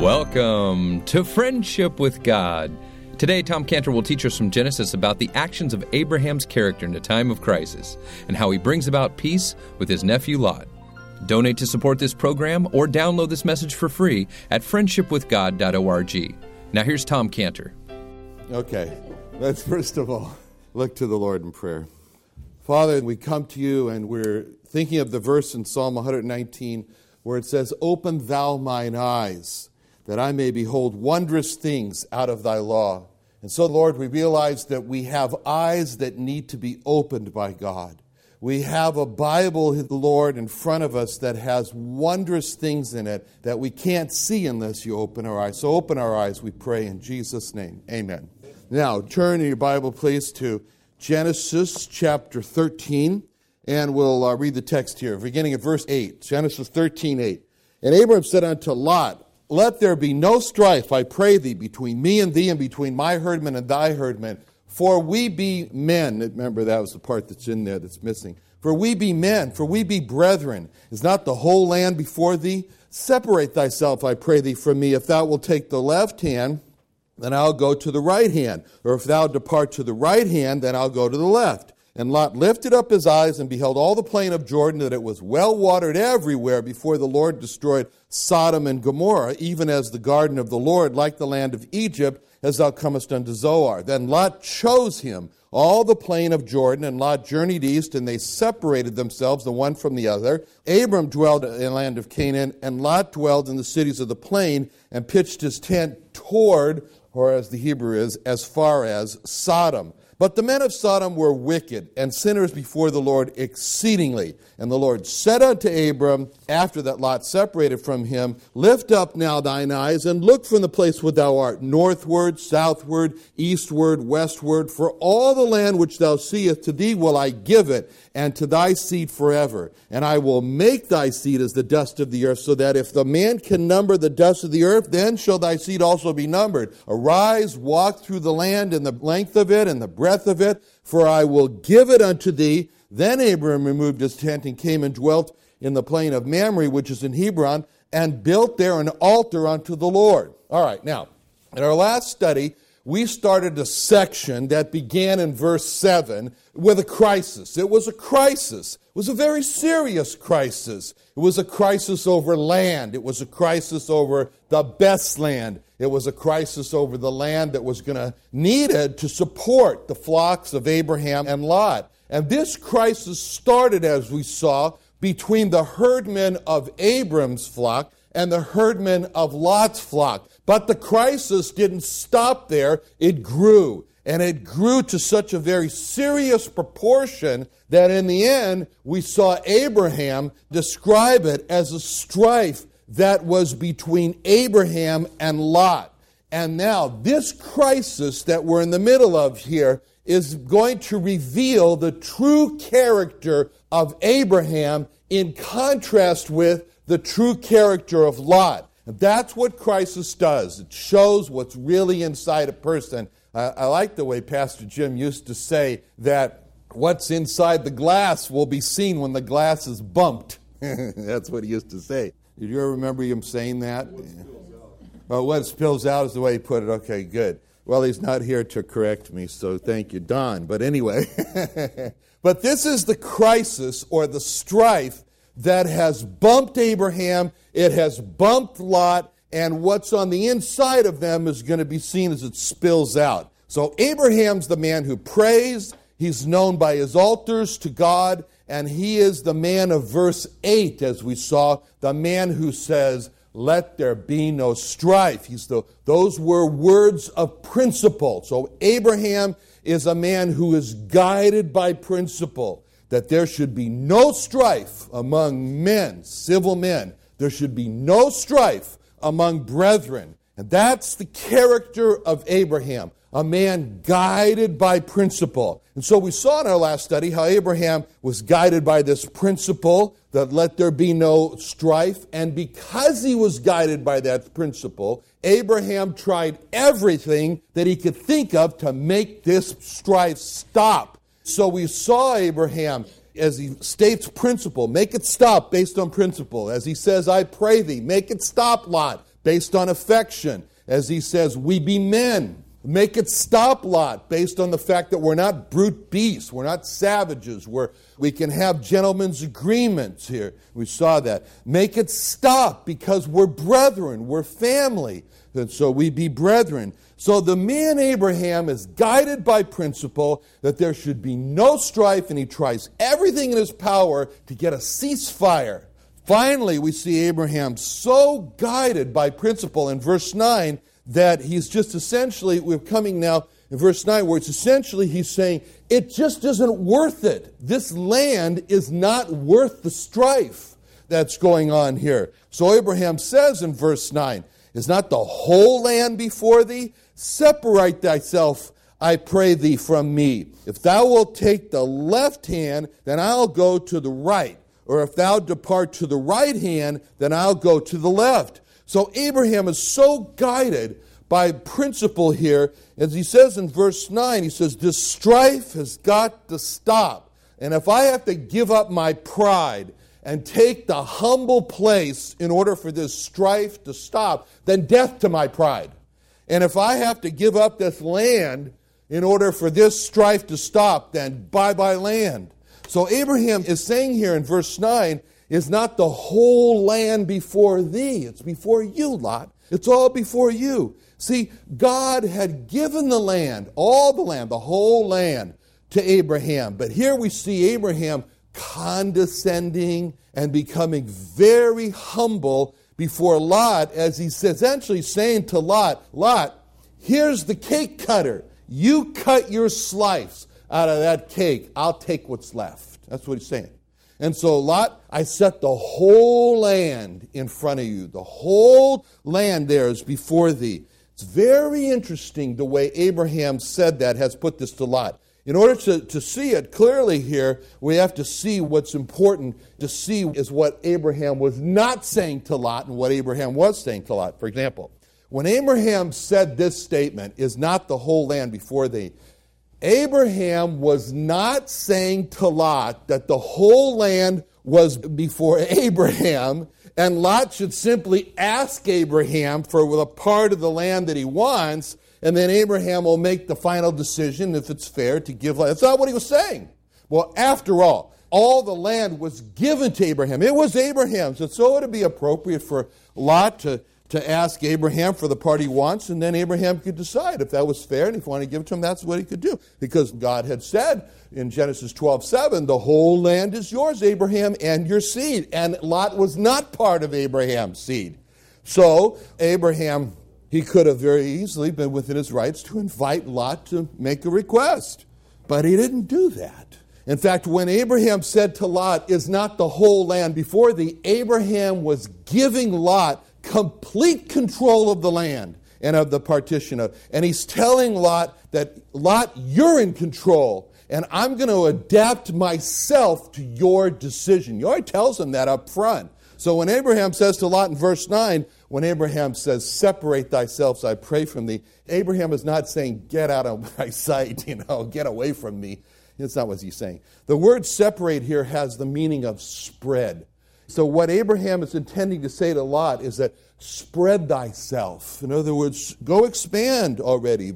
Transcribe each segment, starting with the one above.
Welcome to Friendship with God. Today, Tom Cantor will teach us from Genesis about the actions of Abraham's character in a time of crisis and how he brings about peace with his nephew Lot. Donate to support this program or download this message for free at friendshipwithgod.org. Now, here's Tom Cantor. Okay, let's first of all look to the Lord in prayer. Father, we come to you and we're thinking of the verse in Psalm 119 where it says, Open thou mine eyes that I may behold wondrous things out of thy law. And so, Lord, we realize that we have eyes that need to be opened by God. We have a Bible, Lord, in front of us that has wondrous things in it that we can't see unless you open our eyes. So open our eyes, we pray in Jesus' name. Amen. Now, turn in your Bible, please, to Genesis chapter 13, and we'll uh, read the text here, beginning at verse 8. Genesis 13, 8. And Abram said unto Lot, let there be no strife, I pray thee, between me and thee, and between my herdmen and thy herdmen. For we be men. Remember, that was the part that's in there that's missing. For we be men, for we be brethren. Is not the whole land before thee? Separate thyself, I pray thee, from me. If thou wilt take the left hand, then I'll go to the right hand. Or if thou depart to the right hand, then I'll go to the left. And Lot lifted up his eyes and beheld all the plain of Jordan, that it was well watered everywhere before the Lord destroyed Sodom and Gomorrah, even as the garden of the Lord, like the land of Egypt, as thou comest unto Zoar. Then Lot chose him all the plain of Jordan, and Lot journeyed east, and they separated themselves the one from the other. Abram dwelled in the land of Canaan, and Lot dwelled in the cities of the plain, and pitched his tent toward, or as the Hebrew is, as far as Sodom. But the men of Sodom were wicked and sinners before the Lord exceedingly. And the Lord said unto Abram, after that Lot separated from him, Lift up now thine eyes and look from the place where thou art, northward, southward, eastward, westward. For all the land which thou seest, to thee will I give it, and to thy seed forever. And I will make thy seed as the dust of the earth, so that if the man can number the dust of the earth, then shall thy seed also be numbered. Arise, walk through the land in the length of it and the breadth of it, for I will give it unto thee. Then Abram removed his tent and came and dwelt in the plain of Mamre, which is in Hebron, and built there an altar unto the Lord. All right, now, in our last study, we started a section that began in verse 7 with a crisis. It was a crisis. It was a very serious crisis. It was a crisis over land. It was a crisis over the best land. It was a crisis over the land that was going to needed to support the flocks of Abraham and Lot. And this crisis started, as we saw, between the herdmen of Abram's flock and the herdmen of Lot's flock. But the crisis didn't stop there, it grew. And it grew to such a very serious proportion that in the end, we saw Abraham describe it as a strife that was between Abraham and Lot. And now, this crisis that we're in the middle of here is going to reveal the true character of Abraham in contrast with the true character of Lot. And that's what crisis does. It shows what's really inside a person. I, I like the way Pastor Jim used to say that what's inside the glass will be seen when the glass is bumped. that's what he used to say. Did you ever remember him saying that? Well, what spills out is the way he put it. Okay, good. Well, he's not here to correct me, so thank you, Don. But anyway, but this is the crisis or the strife that has bumped Abraham, it has bumped Lot, and what's on the inside of them is going to be seen as it spills out. So Abraham's the man who prays, he's known by his altars to God, and he is the man of verse 8, as we saw, the man who says, Let there be no strife. He's the, those were words of principle. So Abraham is a man who is guided by principle that there should be no strife among men, civil men. There should be no strife among brethren. And that's the character of Abraham, a man guided by principle. And so we saw in our last study how Abraham was guided by this principle that let there be no strife. And because he was guided by that principle, Abraham tried everything that he could think of to make this strife stop. So we saw Abraham as he states principle, make it stop based on principle. As he says, I pray thee, make it stop, Lot, based on affection, as he says, we be men. Make it stop, Lot, based on the fact that we're not brute beasts, we're not savages, we're, we can have gentlemen's agreements here. We saw that. Make it stop because we're brethren, we're family, and so we be brethren. So the man Abraham is guided by principle that there should be no strife, and he tries everything in his power to get a ceasefire. Finally, we see Abraham so guided by principle in verse 9 that he's just essentially, we're coming now in verse 9, where it's essentially he's saying, it just isn't worth it. This land is not worth the strife that's going on here. So Abraham says in verse 9, Is not the whole land before thee? Separate thyself, I pray thee, from me. If thou wilt take the left hand, then I'll go to the right. Or if thou depart to the right hand, then I'll go to the left. So Abraham is so guided by principle here, as he says in verse 9, he says, This strife has got to stop. And if I have to give up my pride and take the humble place in order for this strife to stop, then death to my pride. And if I have to give up this land in order for this strife to stop, then bye bye land. So Abraham is saying here in verse 9, is not the whole land before thee. It's before you, Lot. It's all before you. See, God had given the land, all the land, the whole land, to Abraham. But here we see Abraham condescending and becoming very humble before Lot as he's essentially saying to Lot, Lot, here's the cake cutter. You cut your slice out of that cake. I'll take what's left. That's what he's saying. And so, Lot, I set the whole land in front of you. The whole land there is before thee. It's very interesting the way Abraham said that, has put this to Lot. In order to, to see it clearly here, we have to see what's important to see is what Abraham was not saying to Lot and what Abraham was saying to Lot. For example, when Abraham said this statement, is not the whole land before thee, Abraham was not saying to Lot that the whole land was before Abraham, and Lot should simply ask Abraham for the part of the land that he wants, and then Abraham will make the final decision if it's fair to give. That's not what he was saying. Well, after all, all the land was given to Abraham. It was Abraham's, and so it would be appropriate for Lot to to ask Abraham for the part he wants, and then Abraham could decide if that was fair, and if he wanted to give it to him, that's what he could do. Because God had said in Genesis 12 7, the whole land is yours, Abraham, and your seed. And Lot was not part of Abraham's seed. So, Abraham, he could have very easily been within his rights to invite Lot to make a request. But he didn't do that. In fact, when Abraham said to Lot, Is not the whole land before thee? Abraham was giving Lot complete control of the land and of the partition of. And he's telling Lot that, Lot, you're in control, and I'm going to adapt myself to your decision. He tells him that up front. So when Abraham says to Lot in verse 9, when Abraham says, Separate thyself, I pray from thee, Abraham is not saying, Get out of my sight, you know, get away from me. That's not what he's saying. The word separate here has the meaning of spread. So, what Abraham is intending to say to Lot is that spread thyself. In other words, go expand already.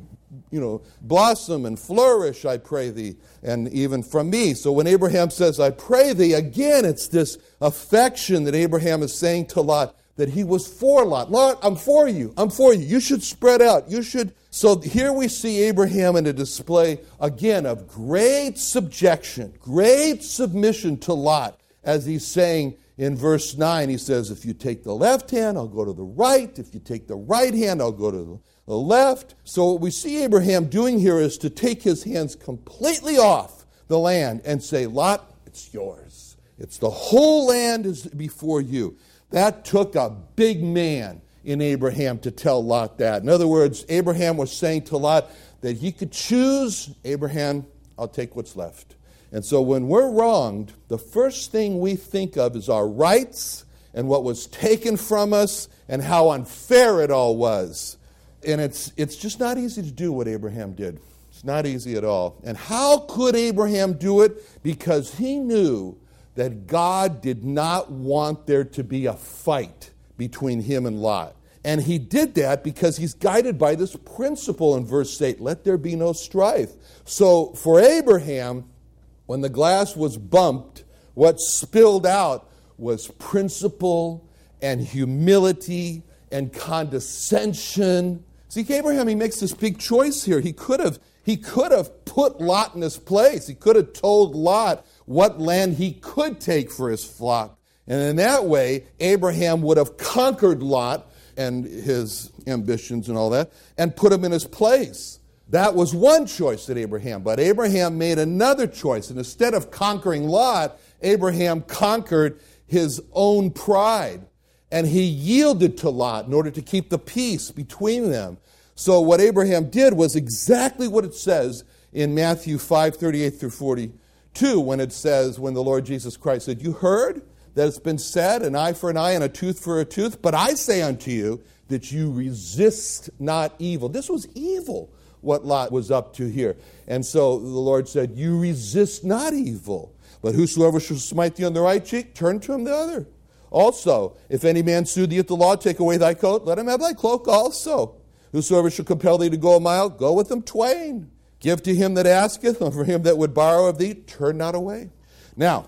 You know, blossom and flourish, I pray thee, and even from me. So when Abraham says, I pray thee, again, it's this affection that Abraham is saying to Lot that he was for Lot. Lot, I'm for you. I'm for you. You should spread out. You should. So here we see Abraham in a display, again, of great subjection, great submission to Lot, as he's saying, in verse 9, he says, If you take the left hand, I'll go to the right. If you take the right hand, I'll go to the left. So, what we see Abraham doing here is to take his hands completely off the land and say, Lot, it's yours. It's the whole land is before you. That took a big man in Abraham to tell Lot that. In other words, Abraham was saying to Lot that he could choose, Abraham, I'll take what's left. And so when we're wronged, the first thing we think of is our rights and what was taken from us and how unfair it all was. And it's, it's just not easy to do what Abraham did. It's not easy at all. And how could Abraham do it? Because he knew that God did not want there to be a fight between him and Lot. And he did that because he's guided by this principle in verse 8 let there be no strife. So for Abraham, when the glass was bumped, what spilled out was principle and humility and condescension. See, Abraham, he makes this big choice here. He could have he could have put Lot in his place. He could have told Lot what land he could take for his flock. And in that way, Abraham would have conquered Lot and his ambitions and all that and put him in his place. That was one choice that Abraham, but Abraham made another choice. And instead of conquering Lot, Abraham conquered his own pride and he yielded to Lot in order to keep the peace between them. So what Abraham did was exactly what it says in Matthew 5 38 through 42 when it says, when the Lord Jesus Christ said, You heard that it's been said, an eye for an eye and a tooth for a tooth, but I say unto you that you resist not evil. This was evil what Lot was up to here. And so the Lord said, You resist not evil, but whosoever shall smite thee on the right cheek, turn to him the other. Also, if any man sue thee at the law, take away thy coat, let him have thy cloak also. Whosoever shall compel thee to go a mile, go with him twain. Give to him that asketh, and for him that would borrow of thee, turn not away. Now,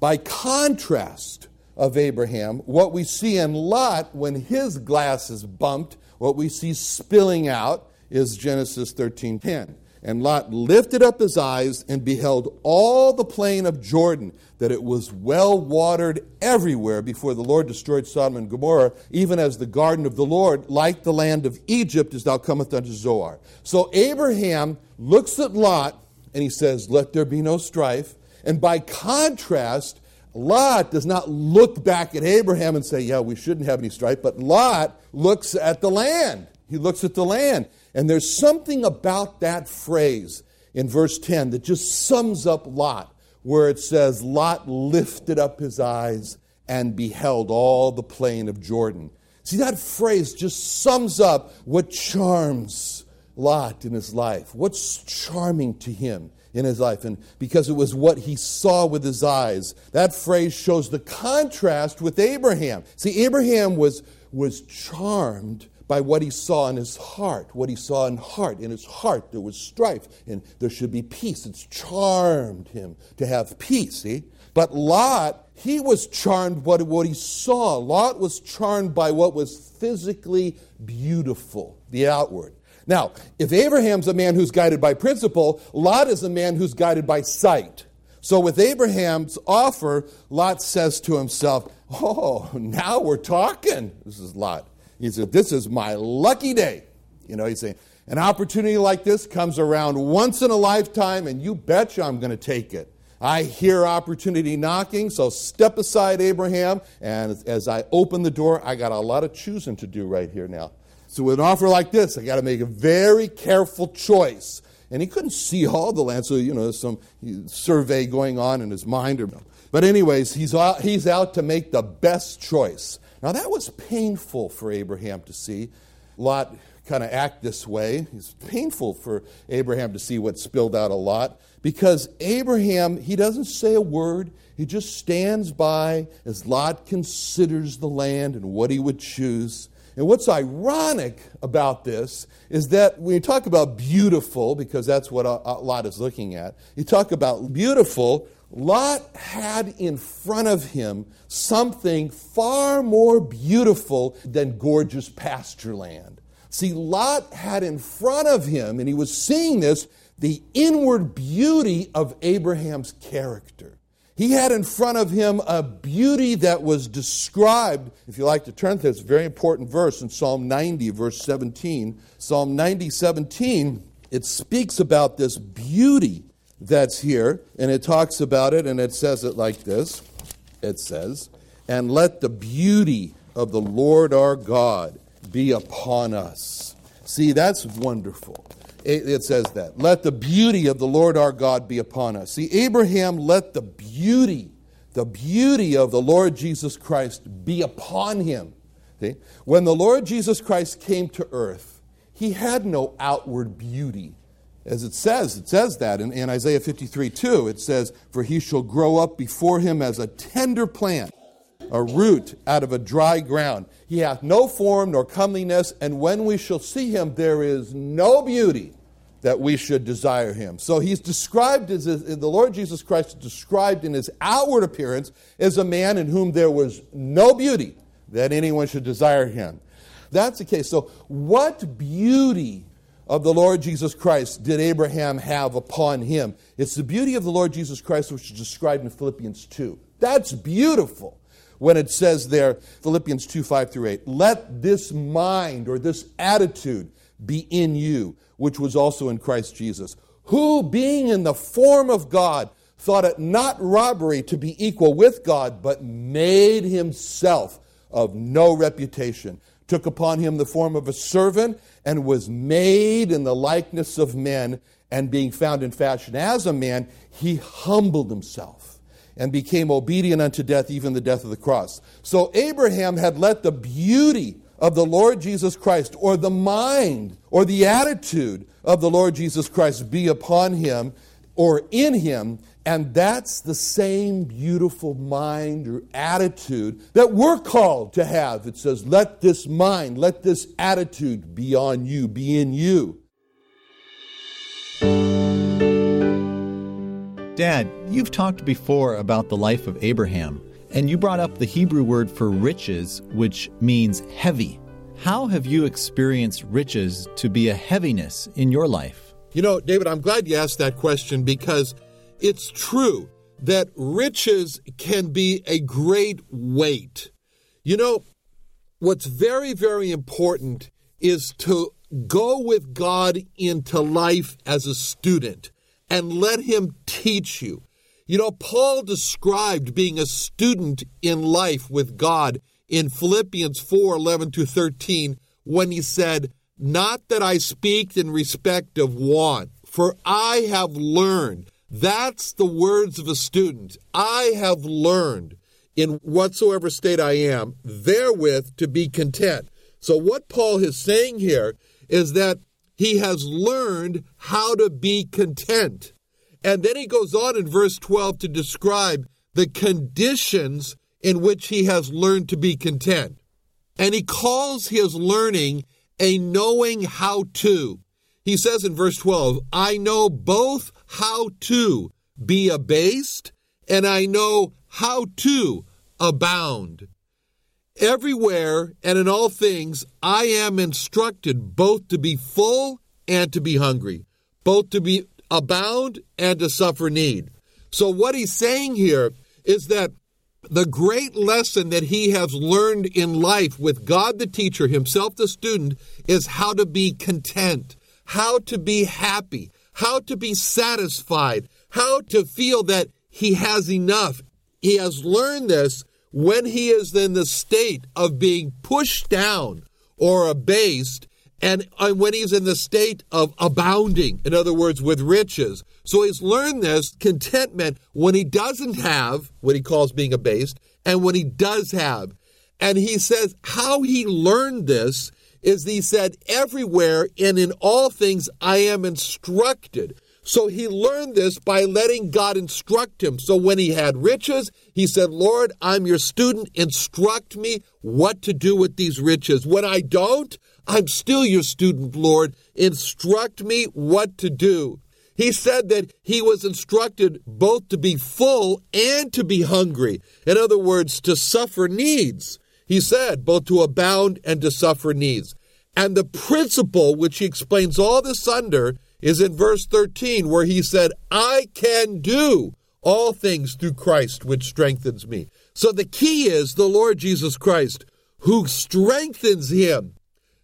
by contrast of Abraham, what we see in Lot when his glass is bumped, what we see spilling out is Genesis 13:10. And Lot lifted up his eyes and beheld all the plain of Jordan, that it was well watered everywhere before the Lord destroyed Sodom and Gomorrah, even as the garden of the Lord, like the land of Egypt, as thou comest unto Zoar. So Abraham looks at Lot and he says, Let there be no strife. And by contrast, Lot does not look back at Abraham and say, Yeah, we shouldn't have any strife, but Lot looks at the land. He looks at the land. And there's something about that phrase in verse 10 that just sums up Lot, where it says, Lot lifted up his eyes and beheld all the plain of Jordan. See, that phrase just sums up what charms Lot in his life, what's charming to him in his life. And because it was what he saw with his eyes, that phrase shows the contrast with Abraham. See, Abraham was, was charmed by what he saw in his heart. What he saw in heart. In his heart, there was strife, and there should be peace. It's charmed him to have peace, see? But Lot, he was charmed by what he saw. Lot was charmed by what was physically beautiful, the outward. Now, if Abraham's a man who's guided by principle, Lot is a man who's guided by sight. So with Abraham's offer, Lot says to himself, Oh, now we're talking. This is Lot. He said, This is my lucky day. You know, he's saying, An opportunity like this comes around once in a lifetime, and you betcha I'm going to take it. I hear opportunity knocking, so step aside, Abraham. And as I open the door, I got a lot of choosing to do right here now. So, with an offer like this, I got to make a very careful choice. And he couldn't see all the land, so, you know, some survey going on in his mind. But, anyways, he's out, he's out to make the best choice. Now, that was painful for Abraham to see. Lot kind of act this way. It's painful for Abraham to see what spilled out a lot because Abraham, he doesn't say a word. He just stands by as Lot considers the land and what he would choose. And what's ironic about this is that when you talk about beautiful, because that's what Lot is looking at, you talk about beautiful, Lot had in front of him something far more beautiful than gorgeous pasture land. See, Lot had in front of him, and he was seeing this, the inward beauty of Abraham's character. He had in front of him a beauty that was described. If you like to turn to this, very important verse in Psalm 90, verse 17. Psalm 90, 17, it speaks about this beauty that's here, and it talks about it, and it says it like this it says, And let the beauty of the Lord our God be upon us. See, that's wonderful it says that. Let the beauty of the Lord our God be upon us. See, Abraham let the beauty, the beauty of the Lord Jesus Christ be upon him. See? When the Lord Jesus Christ came to earth, he had no outward beauty. As it says, it says that in, in Isaiah 53 2. It says, For he shall grow up before him as a tender plant a root out of a dry ground. He hath no form nor comeliness, and when we shall see him, there is no beauty that we should desire him. So he's described as the Lord Jesus Christ is described in his outward appearance as a man in whom there was no beauty that anyone should desire him. That's the case. So, what beauty of the Lord Jesus Christ did Abraham have upon him? It's the beauty of the Lord Jesus Christ which is described in Philippians 2. That's beautiful when it says there, Philippians 2 5 through 8, let this mind or this attitude be in you, which was also in Christ Jesus, who, being in the form of God, thought it not robbery to be equal with God, but made himself of no reputation, took upon him the form of a servant, and was made in the likeness of men, and being found in fashion as a man, he humbled himself and became obedient unto death, even the death of the cross. So Abraham had let the beauty of the Lord Jesus Christ, or the mind, or the attitude of the Lord Jesus Christ be upon him or in him. And that's the same beautiful mind or attitude that we're called to have. It says, let this mind, let this attitude be on you, be in you. Dad, you've talked before about the life of Abraham. And you brought up the Hebrew word for riches, which means heavy. How have you experienced riches to be a heaviness in your life? You know, David, I'm glad you asked that question because it's true that riches can be a great weight. You know, what's very, very important is to go with God into life as a student and let Him teach you. You know, Paul described being a student in life with God in Philippians 4 11 to 13 when he said, Not that I speak in respect of want, for I have learned. That's the words of a student. I have learned in whatsoever state I am, therewith to be content. So, what Paul is saying here is that he has learned how to be content. And then he goes on in verse 12 to describe the conditions in which he has learned to be content. And he calls his learning a knowing how to. He says in verse 12, I know both how to be abased and I know how to abound. Everywhere and in all things, I am instructed both to be full and to be hungry, both to be abound and to suffer need. So, what he's saying here is that the great lesson that he has learned in life with God the teacher, himself the student, is how to be content, how to be happy, how to be satisfied, how to feel that he has enough. He has learned this when he is in the state of being pushed down or abased and, when he's in the state of abounding, in other words, with riches. So he's learned this contentment when he doesn't have what he calls being abased and when he does have. And he says how he learned this is he said, everywhere and in all things I am instructed. So he learned this by letting God instruct him. So when he had riches, he said, Lord, I'm your student. Instruct me what to do with these riches. When I don't, I'm still your student, Lord. Instruct me what to do. He said that he was instructed both to be full and to be hungry. In other words, to suffer needs. He said both to abound and to suffer needs. And the principle which he explains all this under is in verse 13, where he said, I can do all things through Christ, which strengthens me. So the key is the Lord Jesus Christ, who strengthens him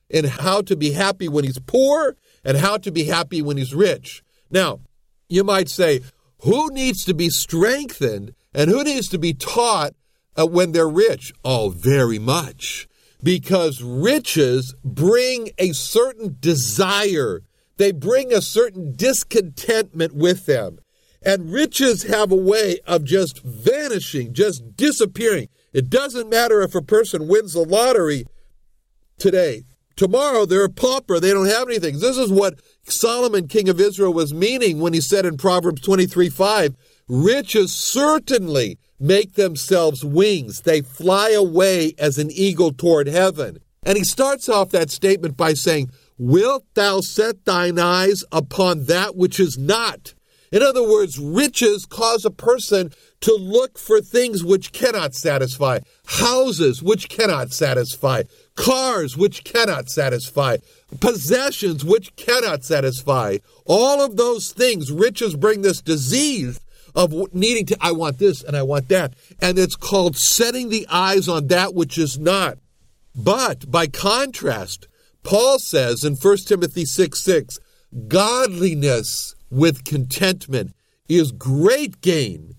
in how to be happy when he's poor and how to be happy when he's rich. Now, you might say, who needs to be strengthened and who needs to be taught uh, when they're rich? Oh, very much. Because riches bring a certain desire, they bring a certain discontentment with them. And riches have a way of just vanishing, just disappearing. It doesn't matter if a person wins the lottery today. Tomorrow they're a pauper. They don't have anything. This is what Solomon, king of Israel, was meaning when he said in Proverbs 23 5, Riches certainly make themselves wings. They fly away as an eagle toward heaven. And he starts off that statement by saying, Wilt thou set thine eyes upon that which is not? In other words, riches cause a person to look for things which cannot satisfy, houses which cannot satisfy, cars which cannot satisfy, possessions which cannot satisfy. All of those things, riches bring this disease of needing to, I want this and I want that. And it's called setting the eyes on that which is not. But by contrast, Paul says in 1 Timothy 6 6, godliness with contentment is great gain.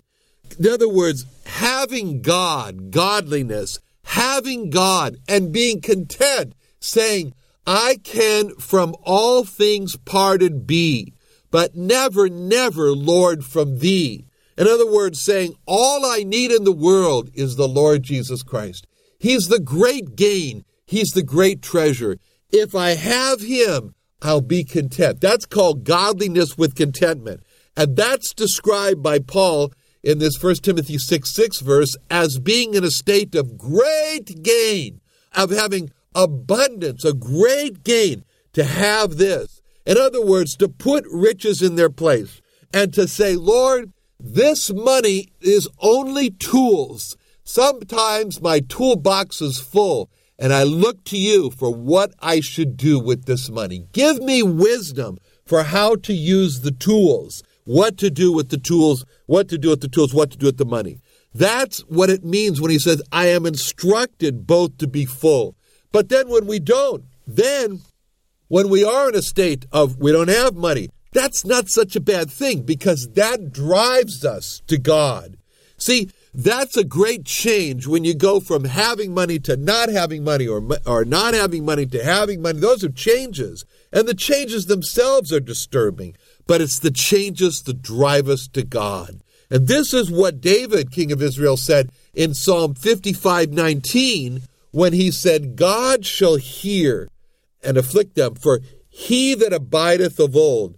In other words, having God, godliness, having God, and being content, saying, I can from all things parted be, but never, never, Lord, from thee. In other words, saying, All I need in the world is the Lord Jesus Christ. He's the great gain, He's the great treasure. If I have Him, I'll be content. That's called godliness with contentment. And that's described by Paul in this 1 Timothy 6 6 verse as being in a state of great gain, of having abundance, a great gain to have this. In other words, to put riches in their place and to say, Lord, this money is only tools. Sometimes my toolbox is full and I look to you for what I should do with this money. Give me wisdom for how to use the tools, what to do with the tools, what to do with the tools, what to do with the money. That's what it means when he says, I am instructed both to be full. But then when we don't, then when we are in a state of we don't have money, that's not such a bad thing because that drives us to God. See, that's a great change when you go from having money to not having money or, or not having money to having money. Those are changes. And the changes themselves are disturbing. But it's the changes that drive us to God. And this is what David, king of Israel, said in Psalm 55 19 when he said, God shall hear and afflict them, for he that abideth of old,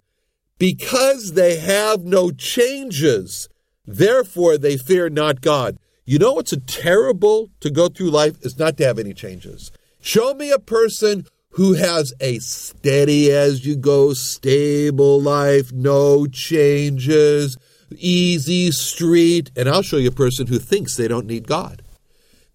because they have no changes Therefore, they fear not God. You know what's a terrible to go through life is not to have any changes. Show me a person who has a steady as you go, stable life, no changes, easy street, and I'll show you a person who thinks they don't need God.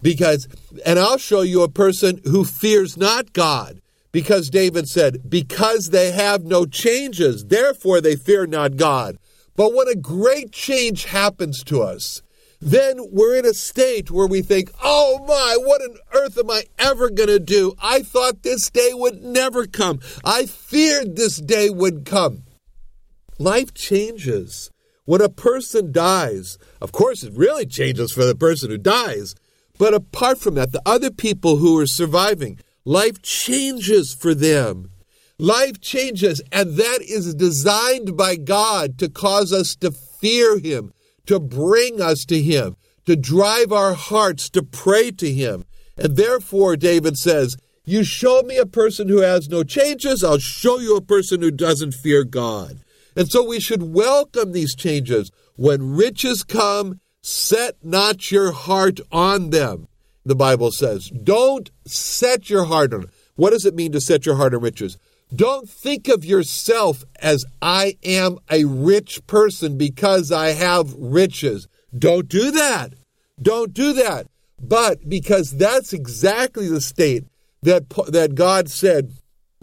Because, and I'll show you a person who fears not God. Because David said, because they have no changes, therefore they fear not God. But when a great change happens to us, then we're in a state where we think, oh my, what on earth am I ever going to do? I thought this day would never come. I feared this day would come. Life changes. When a person dies, of course, it really changes for the person who dies. But apart from that, the other people who are surviving, life changes for them. Life changes, and that is designed by God to cause us to fear Him, to bring us to Him, to drive our hearts to pray to Him. And therefore, David says, You show me a person who has no changes, I'll show you a person who doesn't fear God. And so we should welcome these changes. When riches come, set not your heart on them, the Bible says. Don't set your heart on. What does it mean to set your heart on riches? Don't think of yourself as I am a rich person because I have riches. Don't do that. Don't do that. But because that's exactly the state that, that God said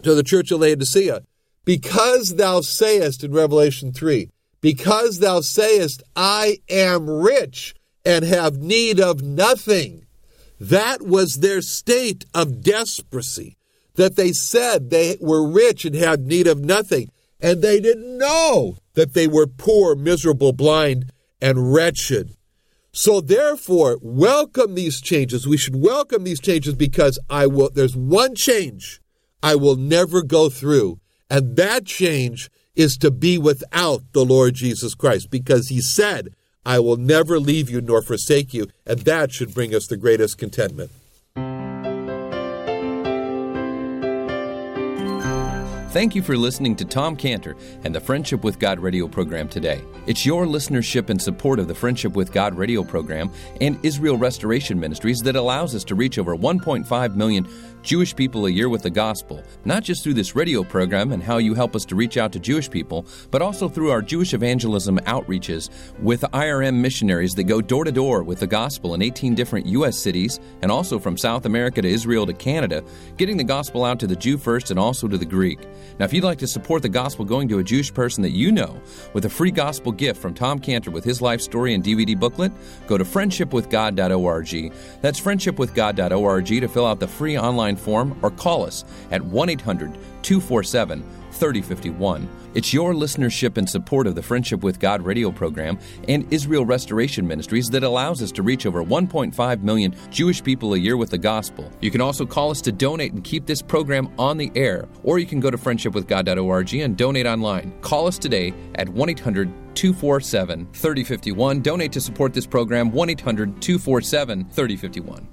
to the church of Laodicea, because thou sayest in Revelation 3, because thou sayest, I am rich and have need of nothing. That was their state of desperation that they said they were rich and had need of nothing, and they didn't know that they were poor, miserable, blind, and wretched. So therefore, welcome these changes. We should welcome these changes because I will there's one change I will never go through, and that change is to be without the Lord Jesus Christ because he said, I will never leave you nor forsake you, and that should bring us the greatest contentment. Thank you for listening to Tom Cantor and the Friendship with God radio program today. It's your listenership and support of the Friendship with God radio program and Israel Restoration Ministries that allows us to reach over 1.5 million Jewish people a year with the gospel, not just through this radio program and how you help us to reach out to Jewish people, but also through our Jewish evangelism outreaches with IRM missionaries that go door to door with the gospel in 18 different U.S. cities and also from South America to Israel to Canada, getting the gospel out to the Jew first and also to the Greek. Now, if you'd like to support the gospel going to a Jewish person that you know with a free gospel gift from Tom Cantor with his life story and DVD booklet, go to friendshipwithgod.org. That's friendshipwithgod.org to fill out the free online form or call us at 1 800 247 3051. It's your listenership and support of the Friendship with God radio program and Israel Restoration Ministries that allows us to reach over 1.5 million Jewish people a year with the gospel. You can also call us to donate and keep this program on the air, or you can go to friendshipwithgod.org and donate online. Call us today at 1 800 247 3051. Donate to support this program 1 800 247 3051.